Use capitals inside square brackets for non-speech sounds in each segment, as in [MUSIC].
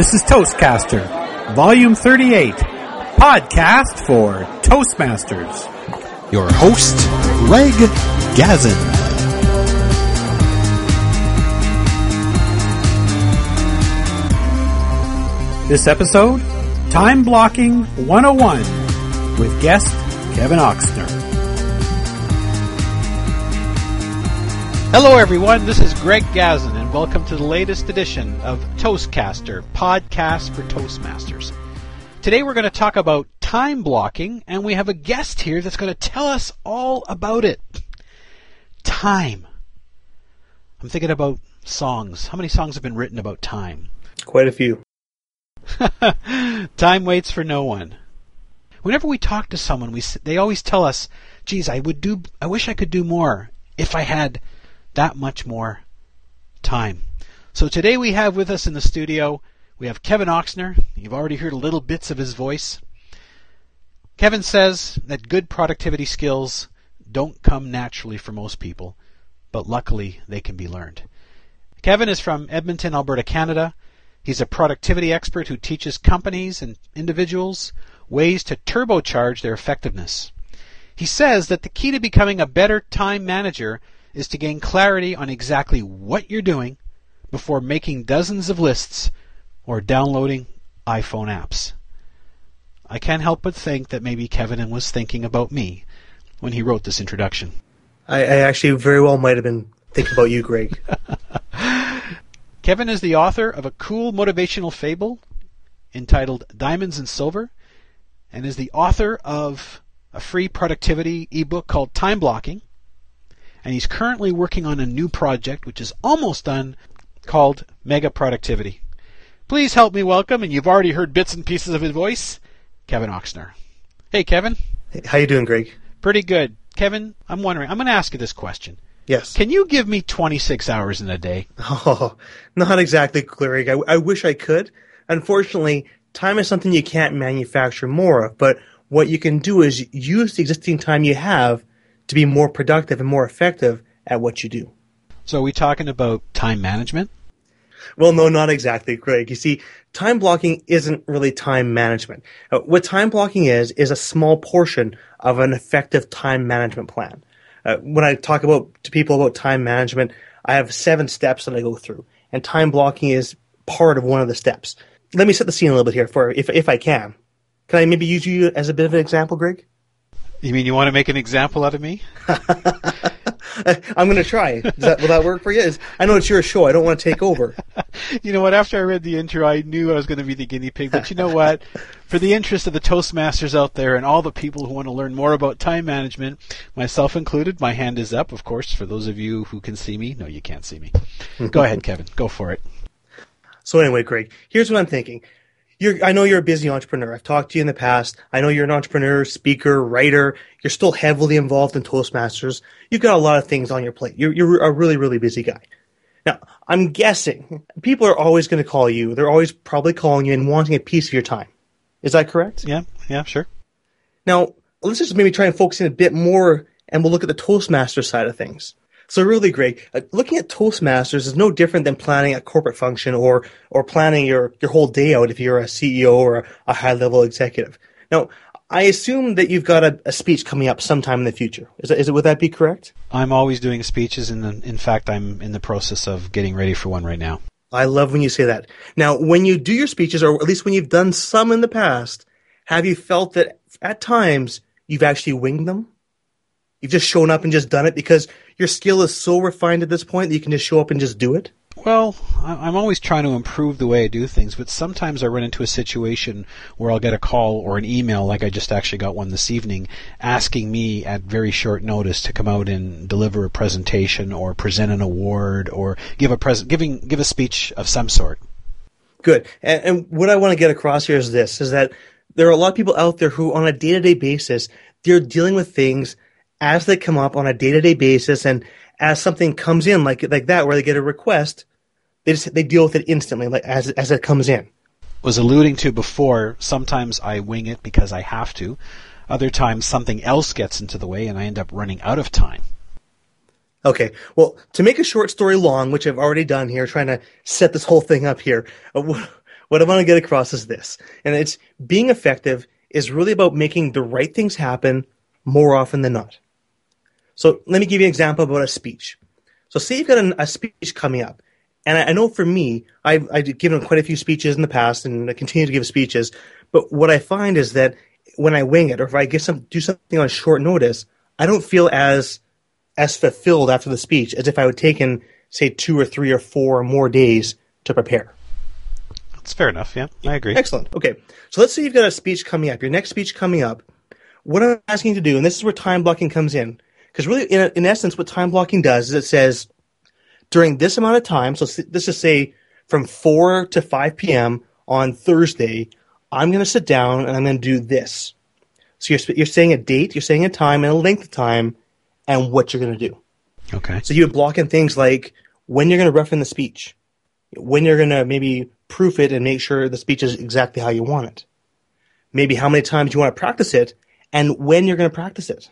This is Toastcaster, Volume 38, podcast for Toastmasters. Your host, Greg Gazin. This episode, Time Blocking 101 with guest Kevin Oxner. Hello, everyone. This is Greg Gazin, and welcome to the latest edition of Toastcaster, podcast for Toastmasters. Today, we're going to talk about time blocking, and we have a guest here that's going to tell us all about it. Time. I'm thinking about songs. How many songs have been written about time? Quite a few. [LAUGHS] time waits for no one. Whenever we talk to someone, we they always tell us, "Geez, I would do. I wish I could do more if I had that much more time." So today we have with us in the studio we have Kevin Oxner. You've already heard little bits of his voice. Kevin says that good productivity skills don't come naturally for most people, but luckily they can be learned. Kevin is from Edmonton, Alberta, Canada. He's a productivity expert who teaches companies and individuals ways to turbocharge their effectiveness. He says that the key to becoming a better time manager is to gain clarity on exactly what you're doing before making dozens of lists or downloading iPhone apps. I can't help but think that maybe Kevin was thinking about me when he wrote this introduction. I, I actually very well might have been thinking about you, Greg. [LAUGHS] Kevin is the author of a cool motivational fable entitled Diamonds and Silver and is the author of a free productivity ebook called Time Blocking. And he's currently working on a new project which is almost done called Mega Productivity. Please help me welcome, and you've already heard bits and pieces of his voice, Kevin Oxner. Hey, Kevin. Hey, how you doing, Greg? Pretty good. Kevin, I'm wondering, I'm going to ask you this question. Yes. Can you give me 26 hours in a day? Oh, not exactly, Greg. I, I wish I could. Unfortunately, time is something you can't manufacture more of, but what you can do is use the existing time you have to be more productive and more effective at what you do. So are we talking about time management? Well, no, not exactly, Greg. You see, time blocking isn't really time management. Uh, what time blocking is, is a small portion of an effective time management plan. Uh, when I talk about to people about time management, I have seven steps that I go through, and time blocking is part of one of the steps. Let me set the scene a little bit here for if if I can. Can I maybe use you as a bit of an example, Greg? You mean you want to make an example out of me? [LAUGHS] I'm going to try. That, will that work for you? I know it's your show. I don't want to take over. [LAUGHS] you know what? After I read the intro, I knew I was going to be the guinea pig. But you know what? For the interest of the Toastmasters out there and all the people who want to learn more about time management, myself included, my hand is up, of course, for those of you who can see me. No, you can't see me. Go ahead, [LAUGHS] Kevin. Go for it. So anyway, Greg, here's what I'm thinking. You're, I know you're a busy entrepreneur. I've talked to you in the past. I know you're an entrepreneur, speaker, writer. You're still heavily involved in Toastmasters. You've got a lot of things on your plate. You're, you're a really, really busy guy. Now, I'm guessing people are always going to call you. They're always probably calling you and wanting a piece of your time. Is that correct? Yeah, yeah, sure. Now, let's just maybe try and focus in a bit more and we'll look at the Toastmaster side of things. So really, Greg, uh, looking at Toastmasters is no different than planning a corporate function or or planning your your whole day out if you're a CEO or a, a high level executive. Now, I assume that you've got a, a, speech coming up sometime in the future. Is, that, is it? Would that be correct? I'm always doing speeches, and in fact, I'm in the process of getting ready for one right now. I love when you say that. Now, when you do your speeches, or at least when you've done some in the past, have you felt that at times you've actually winged them? You've just shown up and just done it because your skill is so refined at this point that you can just show up and just do it? Well, I'm always trying to improve the way I do things, but sometimes I run into a situation where I'll get a call or an email, like I just actually got one this evening, asking me at very short notice to come out and deliver a presentation or present an award or give a present, giving give a speech of some sort. Good. And, and what I want to get across here is this: is that there are a lot of people out there who, on a day-to-day basis, they're dealing with things as they come up on a day-to-day basis and as something comes in like like that where they get a request they just they deal with it instantly like as as it comes in. Was alluding to before sometimes i wing it because i have to. Other times something else gets into the way and i end up running out of time. Okay. Well to make a short story long which i've already done here trying to set this whole thing up here uh, what I want to get across is this, and it's being effective is really about making the right things happen more often than not. So let me give you an example about a speech. So say you've got an, a speech coming up, and I, I know for me, I've, I've given quite a few speeches in the past, and I continue to give speeches. But what I find is that when I wing it, or if I get some do something on short notice, I don't feel as as fulfilled after the speech as if I would taken say two or three or four or more days to prepare. That's fair enough. Yeah, I agree. Excellent. Okay, so let's say you've got a speech coming up, your next speech coming up. What I'm asking you to do, and this is where time blocking comes in, because really, in, in essence, what time blocking does is it says during this amount of time, so this is say from 4 to 5 p.m. on Thursday, I'm going to sit down and I'm going to do this. So you're, you're saying a date, you're saying a time and a length of time, and what you're going to do. Okay. So you would block in things like when you're going to rough in the speech, when you're going to maybe proof it and make sure the speech is exactly how you want it. Maybe how many times you want to practice it and when you're going to practice it.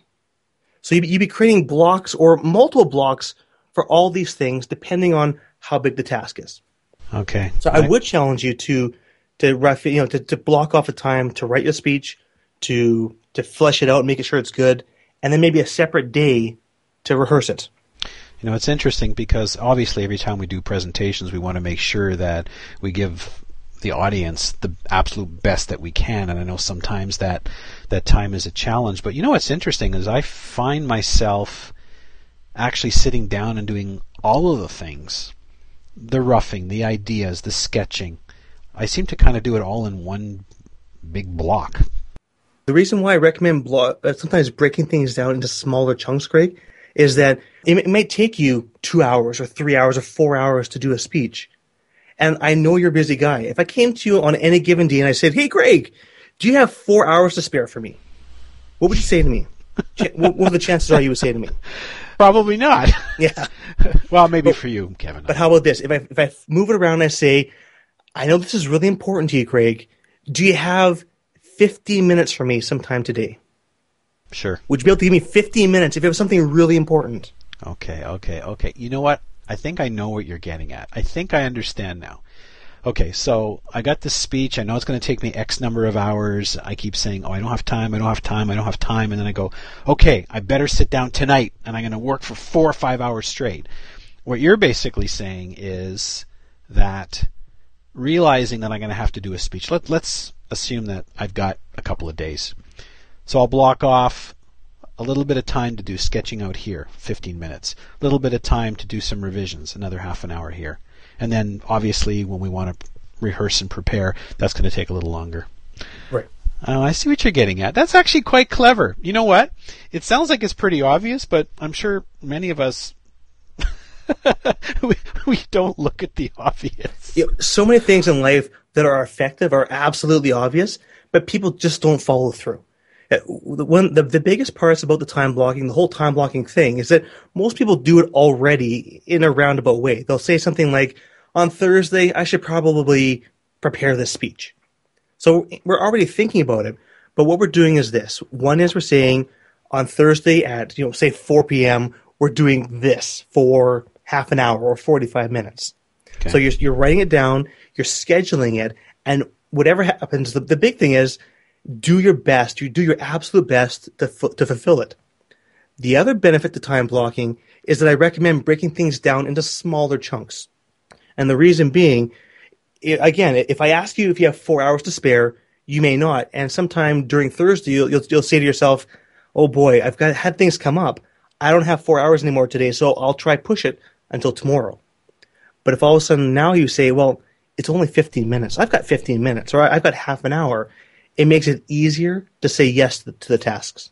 So you'd, you'd be creating blocks or multiple blocks for all these things depending on how big the task is. Okay. So I, I would challenge you to to rough you know to, to block off a time to write your speech, to to flesh it out, make sure it's good, and then maybe a separate day to rehearse it. You know, it's interesting because obviously every time we do presentations, we want to make sure that we give the audience the absolute best that we can. And I know sometimes that that time is a challenge. But you know what's interesting is I find myself actually sitting down and doing all of the things, the roughing, the ideas, the sketching. I seem to kind of do it all in one big block. The reason why I recommend blo- uh, sometimes breaking things down into smaller chunks, Greg, is that it, might take you two hours or three hours or four hours to do a speech. And I know you're a busy guy. If I came to you on any given day and I said, Hey, Greg, do you have four hours to spare for me? What would you say to me? [LAUGHS] what, what the chances are you would say to me? Probably not. [LAUGHS] Yeah. [LAUGHS] well, maybe but, for you, Kevin. But how about this? If I, if I move it around and I say, I know this is really important to you, Greg. Do you have 15 minutes for me sometime today? Sure. Would you be able to give me 15 minutes if it was something really important? Okay, okay, okay. You know what? I think I know what you're getting at. I think I understand now. Okay, so I got this speech. I know it's going to take me X number of hours. I keep saying, oh, I don't have time, I don't have time, I don't have time. And then I go, okay, I better sit down tonight and I'm going to work for four or five hours straight. What you're basically saying is that realizing that I'm going to have to do a speech, let, let's assume that I've got a couple of days. So I'll block off a little bit of time to do sketching out here, 15 minutes. A little bit of time to do some revisions, another half an hour here. And then obviously when we want to rehearse and prepare, that's going to take a little longer. Right. Oh, I see what you're getting at. That's actually quite clever. You know what? It sounds like it's pretty obvious, but I'm sure many of us [LAUGHS] we, we don't look at the obvious. You know, so many things in life that are effective are absolutely obvious, but people just don't follow through. One the, the biggest parts about the time blocking, the whole time blocking thing, is that most people do it already in a roundabout way. They'll say something like, "On Thursday, I should probably prepare this speech." So we're already thinking about it. But what we're doing is this: one is we're saying on Thursday at you know say 4 p.m. we're doing this for half an hour or 45 minutes. Okay. So you're you're writing it down, you're scheduling it, and whatever happens, the, the big thing is do your best, you do your absolute best to, to fulfill it. The other benefit to time blocking is that I recommend breaking things down into smaller chunks. And the reason being, again, if I ask you if you have four hours to spare, you may not. And sometime during Thursday, you'll, you'll, you'll say to yourself, oh boy, I've got had things come up. I don't have four hours anymore today, so I'll try push it until tomorrow. But if all of a sudden now you say, well, it's only 15 minutes. I've got 15 minutes, or I've got half an hour it makes it easier to say yes to the, tasks.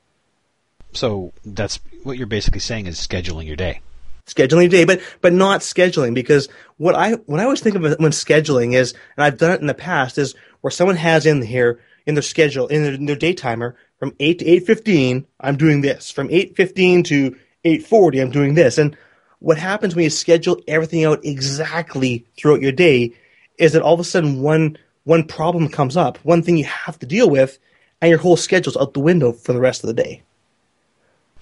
So that's what you're basically saying is scheduling your day. Scheduling your day, but but not scheduling because what I when I always think of when scheduling is, and I've done it in the past, is where someone has in here in their schedule in their, in their day timer from eight to eight fifteen, I'm doing this. From eight fifteen to eight forty, I'm doing this. And what happens when you schedule everything out exactly throughout your day is that all of a sudden one one problem comes up, one thing you have to deal with, and your whole schedule's out the window for the rest of the day.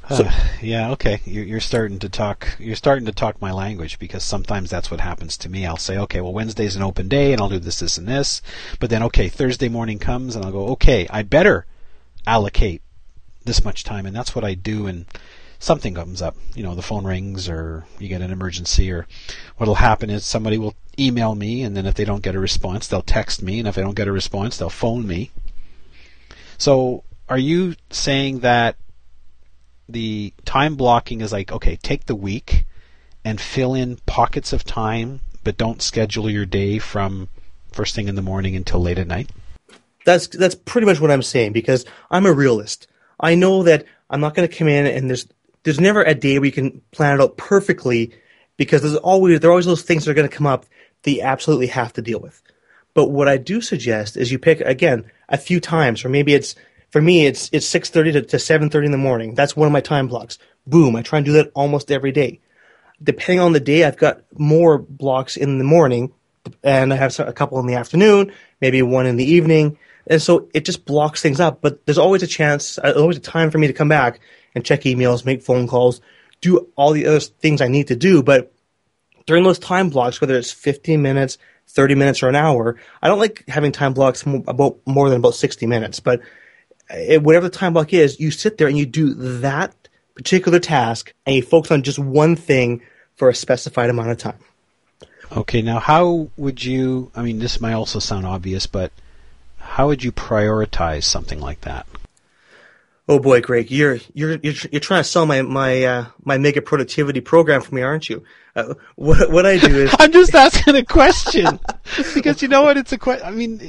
Uh, yeah, okay. You're, you're starting to talk. You're starting to talk my language because sometimes that's what happens to me. I'll say, okay, well, Wednesday's an open day, and I'll do this, this, and this. But then, okay, Thursday morning comes, and I'll go, okay, I better allocate this much time, and that's what I do. And something comes up, you know, the phone rings, or you get an emergency, or what'll happen is somebody will email me, and then if they don't get a response, they'll text me, and if they don't get a response, they'll phone me. So, are you saying that the time blocking is like, okay, take the week and fill in pockets of time, but don't schedule your day from first thing in the morning until late at night? That's that's pretty much what I'm saying because I'm a realist. I know that I'm not going to come in and there's there's never a day you can plan it out perfectly because there's always there are always those things that are going to come up that you absolutely have to deal with. But what I do suggest is you pick again a few times, or maybe it's for me it's it's six thirty to, to seven thirty in the morning. That's one of my time blocks. Boom, I try and do that almost every day. Depending on the day, I've got more blocks in the morning, and I have a couple in the afternoon, maybe one in the evening, and so it just blocks things up. But there's always a chance, uh, always a time for me to come back and check emails, make phone calls, do all the other things I need to do. But during those time blocks, whether it's 15 minutes, 30 minutes, or an hour, I don't like having time blocks about more than about 60 minutes. But it, whatever the time block is, you sit there and you do that particular task and you focus on just one thing for a specified amount of time. Okay, now how would you? I mean, this might also sound obvious, but how would you prioritize something like that? Oh boy, Greg, you're you're you're, you're trying to sell my my uh, my mega productivity program for me, aren't you? Uh, what what I do is [LAUGHS] I'm just asking a question because you know what? It's a question. I mean,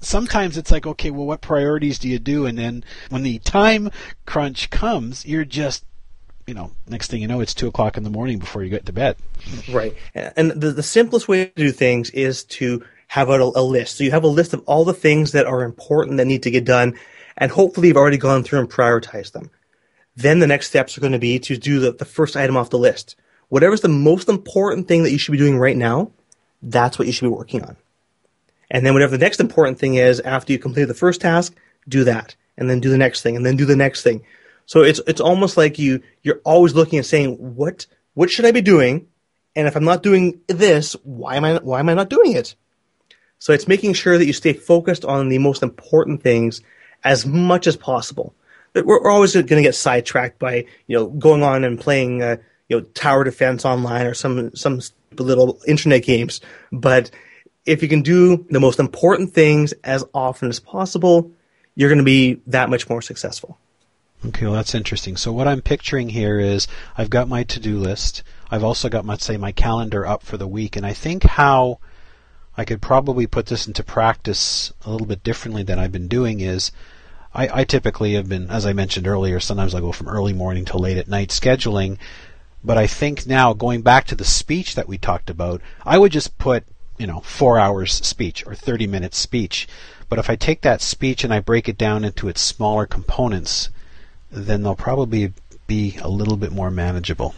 sometimes it's like, okay, well, what priorities do you do? And then when the time crunch comes, you're just, you know, next thing you know, it's two o'clock in the morning before you get to bed. Right. And the, the simplest way to do things is to have a, a list. So you have a list of all the things that are important that need to get done. And hopefully you've already gone through and prioritized them. Then the next steps are going to be to do the, the first item off the list. Whatever's the most important thing that you should be doing right now, that's what you should be working on. And then whatever the next important thing is after you complete the first task, do that. And then do the next thing and then do the next thing. So it's it's almost like you you're always looking and saying, what what should I be doing? And if I'm not doing this, why am I why am I not doing it? So it's making sure that you stay focused on the most important things as much as possible. We're, we're always going to get sidetracked by you know going on and playing uh, you know tower defense online or some some little internet games, but if you can do the most important things as often as possible, you're going to be that much more successful. Okay, well that's interesting. So what I'm picturing here is I've got my to-do list. I've also got my say my calendar up for the week, and I think how I could probably put this into practice a little bit differently than I've been doing is I, I typically have been, as I mentioned earlier, sometimes I go from early morning to late at night scheduling. But I think now going back to the speech that we talked about, I would just put you know, four hours speech or 30 minutes speech. But if I take that speech and I break it down into its smaller components, then they'll probably be a little bit more manageable.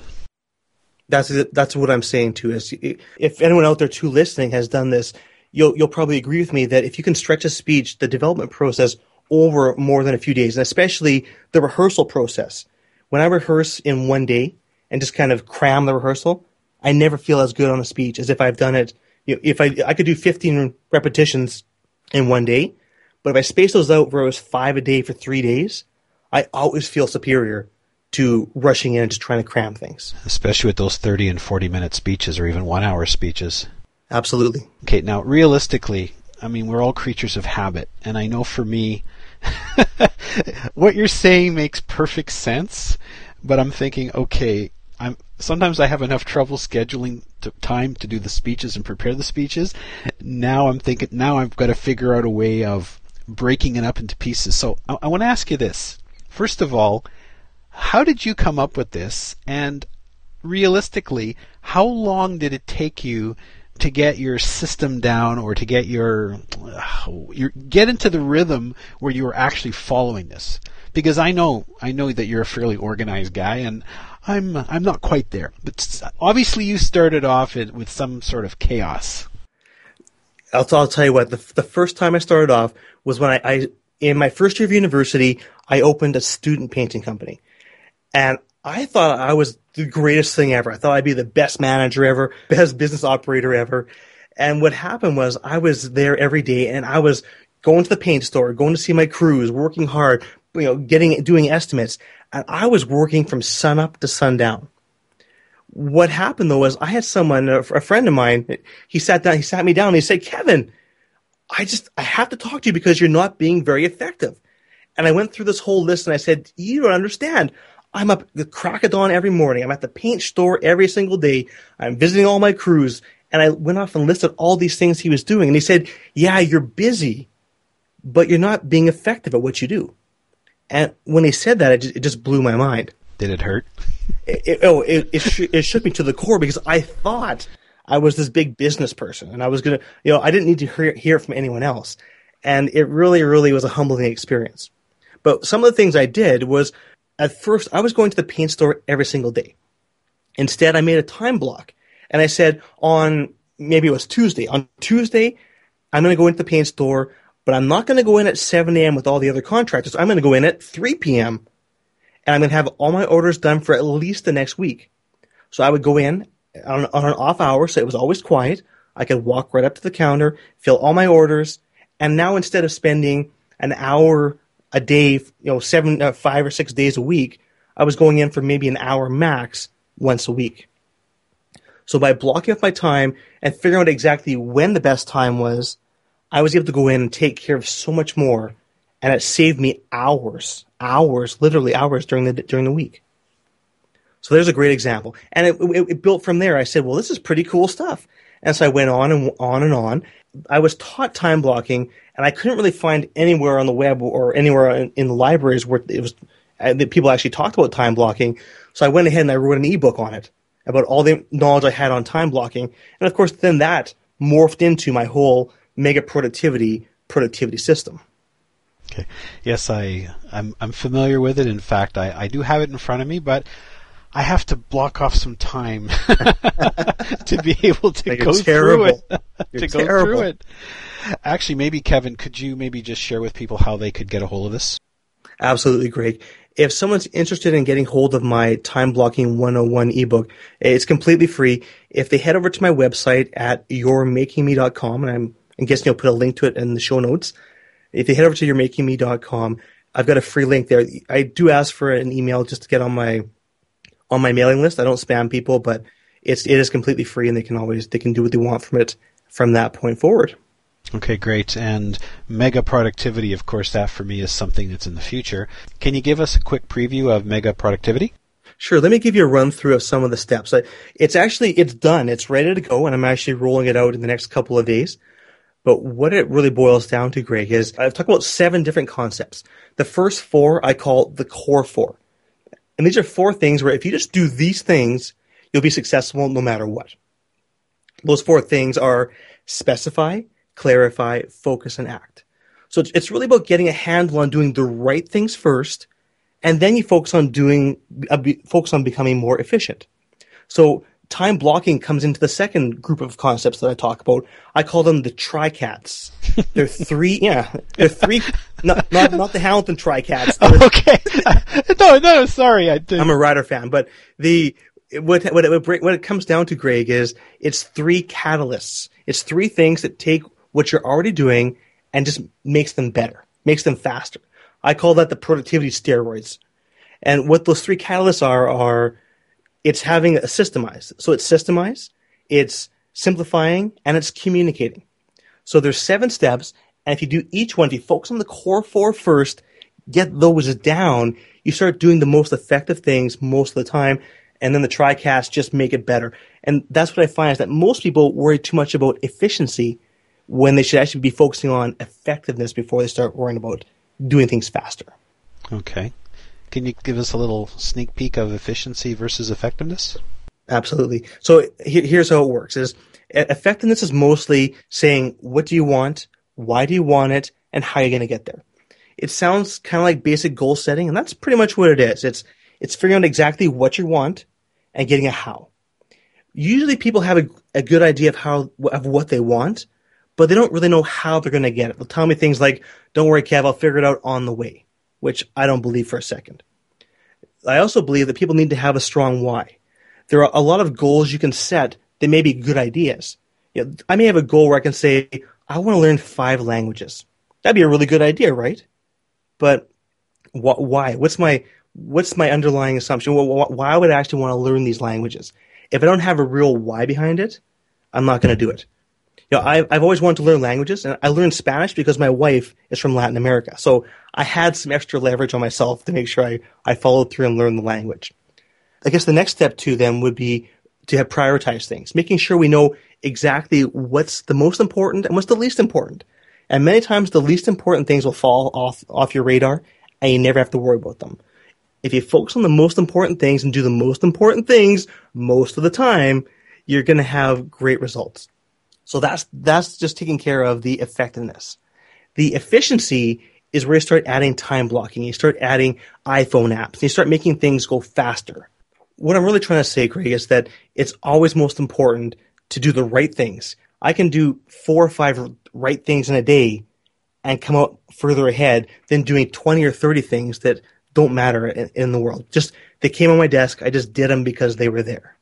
That's that's what I'm saying too. Is if anyone out there too listening has done this, you'll you'll probably agree with me that if you can stretch a speech, the development process over more than a few days, and especially the rehearsal process. When I rehearse in one day and just kind of cram the rehearsal, I never feel as good on a speech as if I've done it you know, if I I could do 15 repetitions in one day, but if I space those out where it was five a day for three days, I always feel superior to rushing in and just trying to cram things. Especially with those 30 and 40 minute speeches or even one hour speeches. Absolutely. Okay, now realistically, I mean, we're all creatures of habit, and I know for me, [LAUGHS] what you're saying makes perfect sense, but I'm thinking, okay, I'm sometimes I have enough trouble scheduling time to do the speeches and prepare the speeches. Now I'm thinking now I've got to figure out a way of breaking it up into pieces. So I, I want to ask you this. First of all, how did you come up with this? And realistically, how long did it take you to get your system down or to get your, [SIGHS] your get into the rhythm where you were actually following this? Because I know I know that you're a fairly organized guy and I'm I'm not quite there. But obviously, you started off with some sort of chaos. I'll, I'll tell you what. The, the first time I started off was when I, I in my first year of university, I opened a student painting company, And I thought I was the greatest thing ever. I thought I'd be the best manager ever, best business operator ever. And what happened was I was there every day and I was going to the paint store, going to see my crews, working hard, you know, getting, doing estimates. And I was working from sun up to sundown. What happened though was I had someone, a friend of mine, he sat down, he sat me down and he said, Kevin, I just, I have to talk to you because you're not being very effective. And I went through this whole list and I said, you don't understand. I'm up the crack of dawn every morning. I'm at the paint store every single day. I'm visiting all my crews. And I went off and listed all these things he was doing. And he said, yeah, you're busy, but you're not being effective at what you do. And when he said that, it just, it just blew my mind. Did it hurt? It, it, oh, it, it, sh- it shook me to the core because I thought I was this big business person and I was going to, you know, I didn't need to hear, hear from anyone else. And it really, really was a humbling experience. But some of the things I did was at first, I was going to the paint store every single day. Instead, I made a time block. And I said on, maybe it was Tuesday, on Tuesday, I'm going to go into the paint store, but I'm not going to go in at 7 a.m. with all the other contractors. I'm going to go in at 3 p.m. and I'm going to have all my orders done for at least the next week. So I would go in on, on an off hour, so it was always quiet. I could walk right up to the counter, fill all my orders, and now instead of spending an hour a day, you know, seven, uh, five or six days a week, I was going in for maybe an hour max once a week. So by blocking off my time and figuring out exactly when the best time was, I was able to go in and take care of so much more, and it saved me hours, hours, literally hours during the during the week. So there's a great example, and it, it, it built from there. I said, well, this is pretty cool stuff, and so I went on and on and on. I was taught time blocking, and I couldn't really find anywhere on the web or anywhere in, in the libraries where it was uh, that people actually talked about time blocking. So I went ahead and I wrote an ebook on it about all the knowledge I had on time blocking, and of course, then that morphed into my whole mega productivity productivity system. Okay. Yes, I I'm I'm familiar with it. In fact, I, I do have it in front of me, but I have to block off some time [LAUGHS] to be able to go through it. to go through it. Actually, maybe Kevin, could you maybe just share with people how they could get a hold of this? Absolutely, Greg. If someone's interested in getting hold of my time blocking 101 ebook, it's completely free. If they head over to my website at youremakingme.com, and I'm, I'm guessing you'll put a link to it in the show notes. If they head over to youremakingme.com, I've got a free link there. I do ask for an email just to get on my on my mailing list. I don't spam people, but it's it is completely free, and they can always they can do what they want from it from that point forward. Okay, great. And mega productivity, of course, that for me is something that's in the future. Can you give us a quick preview of mega productivity? Sure. Let me give you a run through of some of the steps. It's actually it's done. It's ready to go, and I'm actually rolling it out in the next couple of days. But what it really boils down to, Greg, is I've talked about seven different concepts. The first four I call the core four. And these are four things where if you just do these things, you'll be successful no matter what. Those four things are specify, clarify, focus, and act. So it's, really about getting a handle on doing the right things first, and then you focus on doing, uh, focus on becoming more efficient. So time blocking comes into the second group of concepts that I talk about. I call them the tricats. [LAUGHS] They're three, yeah, they're three, not, not, not the Hamilton tricats. [LAUGHS] okay. [LAUGHS] no, no, sorry. I did. I'm a Rider fan, but the, what, what, it, what it comes down to, Greg, is it's three catalysts. It's three things that take what you're already doing and just makes them better, makes them faster. I call that the productivity steroids. And what those three catalysts are, are it's having a systemized. So it's systemized, it's simplifying, and it's communicating. So there's seven steps, and if you do each one, if you focus on the core four first, get those down, you start doing the most effective things most of the time, and then the TriCats just make it better. And that's what I find is that most people worry too much about efficiency when they should actually be focusing on effectiveness before they start worrying about doing things faster. Okay. Can you give us a little sneak peek of efficiency versus effectiveness? Absolutely. So here's how it works: is effectiveness is mostly saying what do you want, why do you want it, and how are you're going to get there. It sounds kind of like basic goal setting, and that's pretty much what it is. It's it's figuring out exactly what you want and getting a how. Usually, people have a, a good idea of how of what they want, but they don't really know how they're going to get it. They'll tell me things like, "Don't worry, Kev, I'll figure it out on the way." Which I don't believe for a second. I also believe that people need to have a strong why. There are a lot of goals you can set that may be good ideas. You know, I may have a goal where I can say, I want to learn five languages. That'd be a really good idea, right? But wh- why? What's my what's my underlying assumption? Why would I actually want to learn these languages? If I don't have a real why behind it, I'm not going to do it. You know, I've, I've always wanted to learn languages, and I learned Spanish because my wife is from Latin America. So I had some extra leverage on myself to make sure I, I followed through and learned the language. I guess the next step to then would be to have prioritize things, making sure we know exactly what's the most important and what's the least important. And many times the least important things will fall off, off your radar and you never have to worry about them. If you focus on the most important things and do the most important things most of the time, you're going to have great results. So that's, that's just taking care of the effectiveness. The efficiency is where you start adding time blocking. You start adding iPhone apps. You start making things go faster what I'm really trying to say, Greg, is that it's always most important to do the right things. I can do four or five right things in a day and come out further ahead than doing 20 or 30 things that don't matter in, in the world. Just they came on my desk. I just did them because they were there.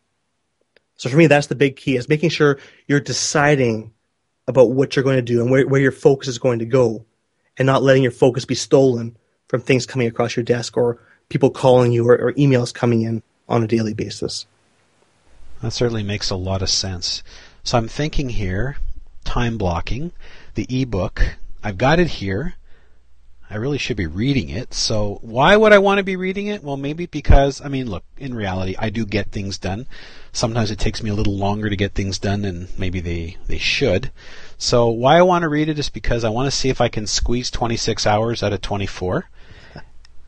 So for me, that's the big key is making sure you're deciding about what you're going to do and where, where your focus is going to go and not letting your focus be stolen from things coming across your desk or people calling you or, or emails coming in on a daily basis. That certainly makes a lot of sense. So I'm thinking here, time blocking, the ebook. I've got it here. I really should be reading it. So why would I want to be reading it? Well, maybe because, I mean, look, in reality, I do get things done. Sometimes it takes me a little longer to get things done than maybe they, they should. So why I want to read it is because I want to see if I can squeeze 26 hours out of 24.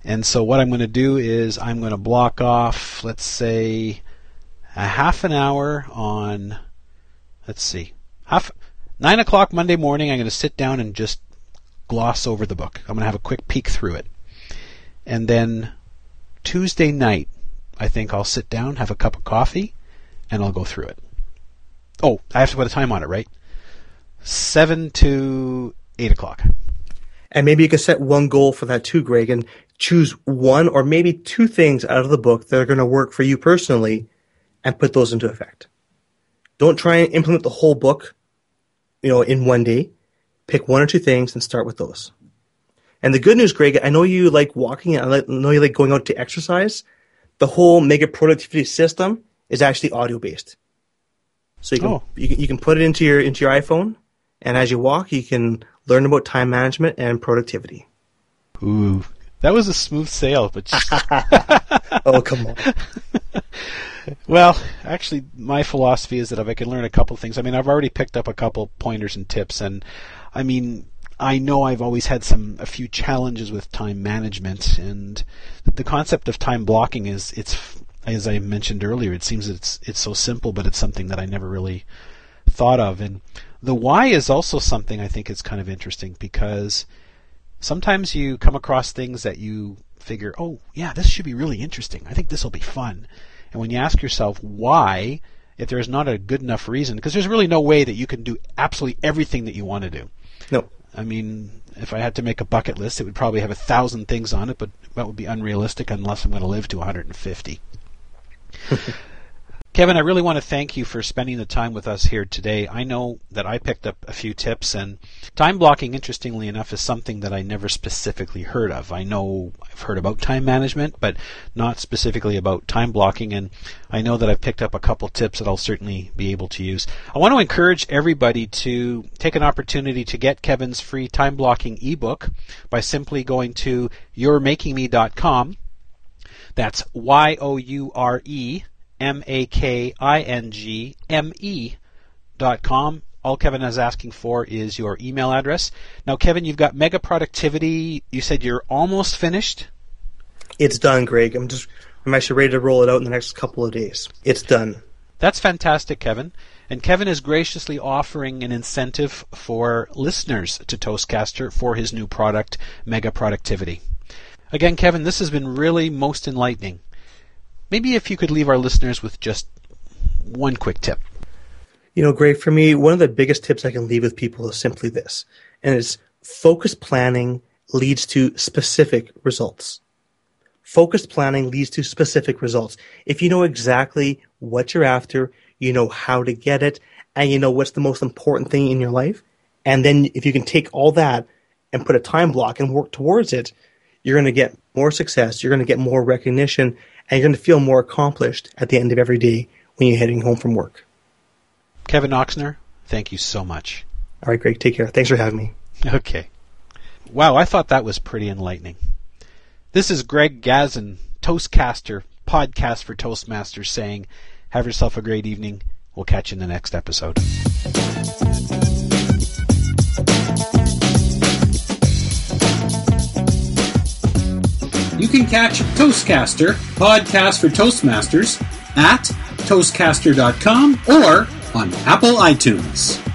And so what I'm going to do is I'm going to block off, let's say, a half an hour on, let's see, half nine o'clock Monday morning. I'm going to sit down and just gloss over the book. I'm going to have a quick peek through it, and then Tuesday night, I think I'll sit down, have a cup of coffee, and I'll go through it. Oh, I have to put a time on it, right? Seven to eight o'clock. And maybe you can set one goal for that too, Greg, and choose one or maybe two things out of the book that are going to work for you personally and put those into effect. Don't try and implement the whole book, you know, in one day. Pick one or two things and start with those. And the good news, Greg, I know you like walking and I know you like going out to exercise. The whole mega productivity system is actually audio based. So you can, oh. you can, you can put it into your into your iPhone and as you walk you can learn about time management and productivity. Ooh, that was a smooth sail, but [LAUGHS] [LAUGHS] oh come on. well, actually, my philosophy is that if I can learn a couple things, I mean, I've already picked up a couple pointers and tips, and I mean, I know I've always had some a few challenges with time management, and the concept of time blocking is it's as I mentioned earlier, it seems it's it's so simple, but it's something that I never really thought of, and the why is also something I think is kind of interesting because sometimes you come across things that you figure, oh, yeah, this should be really interesting. I think this will be fun. And when you ask yourself why, if there's not a good enough reason, because there's really no way that you can do absolutely everything that you want to do. No. I mean, if I had to make a bucket list, it would probably have a thousand things on it, but that would be unrealistic unless I'm going to live to 150. [LAUGHS] Kevin, I really want to thank you for spending the time with us here today. I know that I picked up a few tips, and time blocking, interestingly enough, is something that I never specifically heard of. I know I've heard about time management, but not specifically about time blocking, and I know that I've picked up a couple tips that I'll certainly be able to use. I want to encourage everybody to take an opportunity to get Kevin's free time blocking ebook by simply going to youremakingme.com. That's Y O U R E M A K I N G M E dot com. All Kevin is asking for is your email address. Now, Kevin, you've got mega productivity. You said you're almost finished. It's done, Greg. I'm just I'm actually ready to roll it out in the next couple of days. It's done. That's fantastic, Kevin. And Kevin is graciously offering an incentive for listeners to Toastcaster for his new product, Mega Productivity. Again, Kevin, this has been really most enlightening. Maybe if you could leave our listeners with just one quick tip. You know, Greg, for me, one of the biggest tips I can leave with people is simply this, and it's focused planning leads to specific results. Focused planning leads to specific results. If you know exactly what you're after, you know how to get it, and you know what's the most important thing in your life, and then if you can take all that and put a time block and work towards it, you're going to get more success, you're going to get more recognition, and you're going to feel more accomplished at the end of every day when you're heading home from work. Kevin Oxner, thank you so much. All right, Greg, take care. Thanks for having me. [LAUGHS] Okay. Wow, I thought that was pretty enlightening. This is Greg Gazin, Toastcaster, podcast for Toastmasters, saying, Have yourself a great evening. We'll catch you in the next episode. Can catch Toastcaster, podcast for Toastmasters, at toastcaster.com or on Apple iTunes.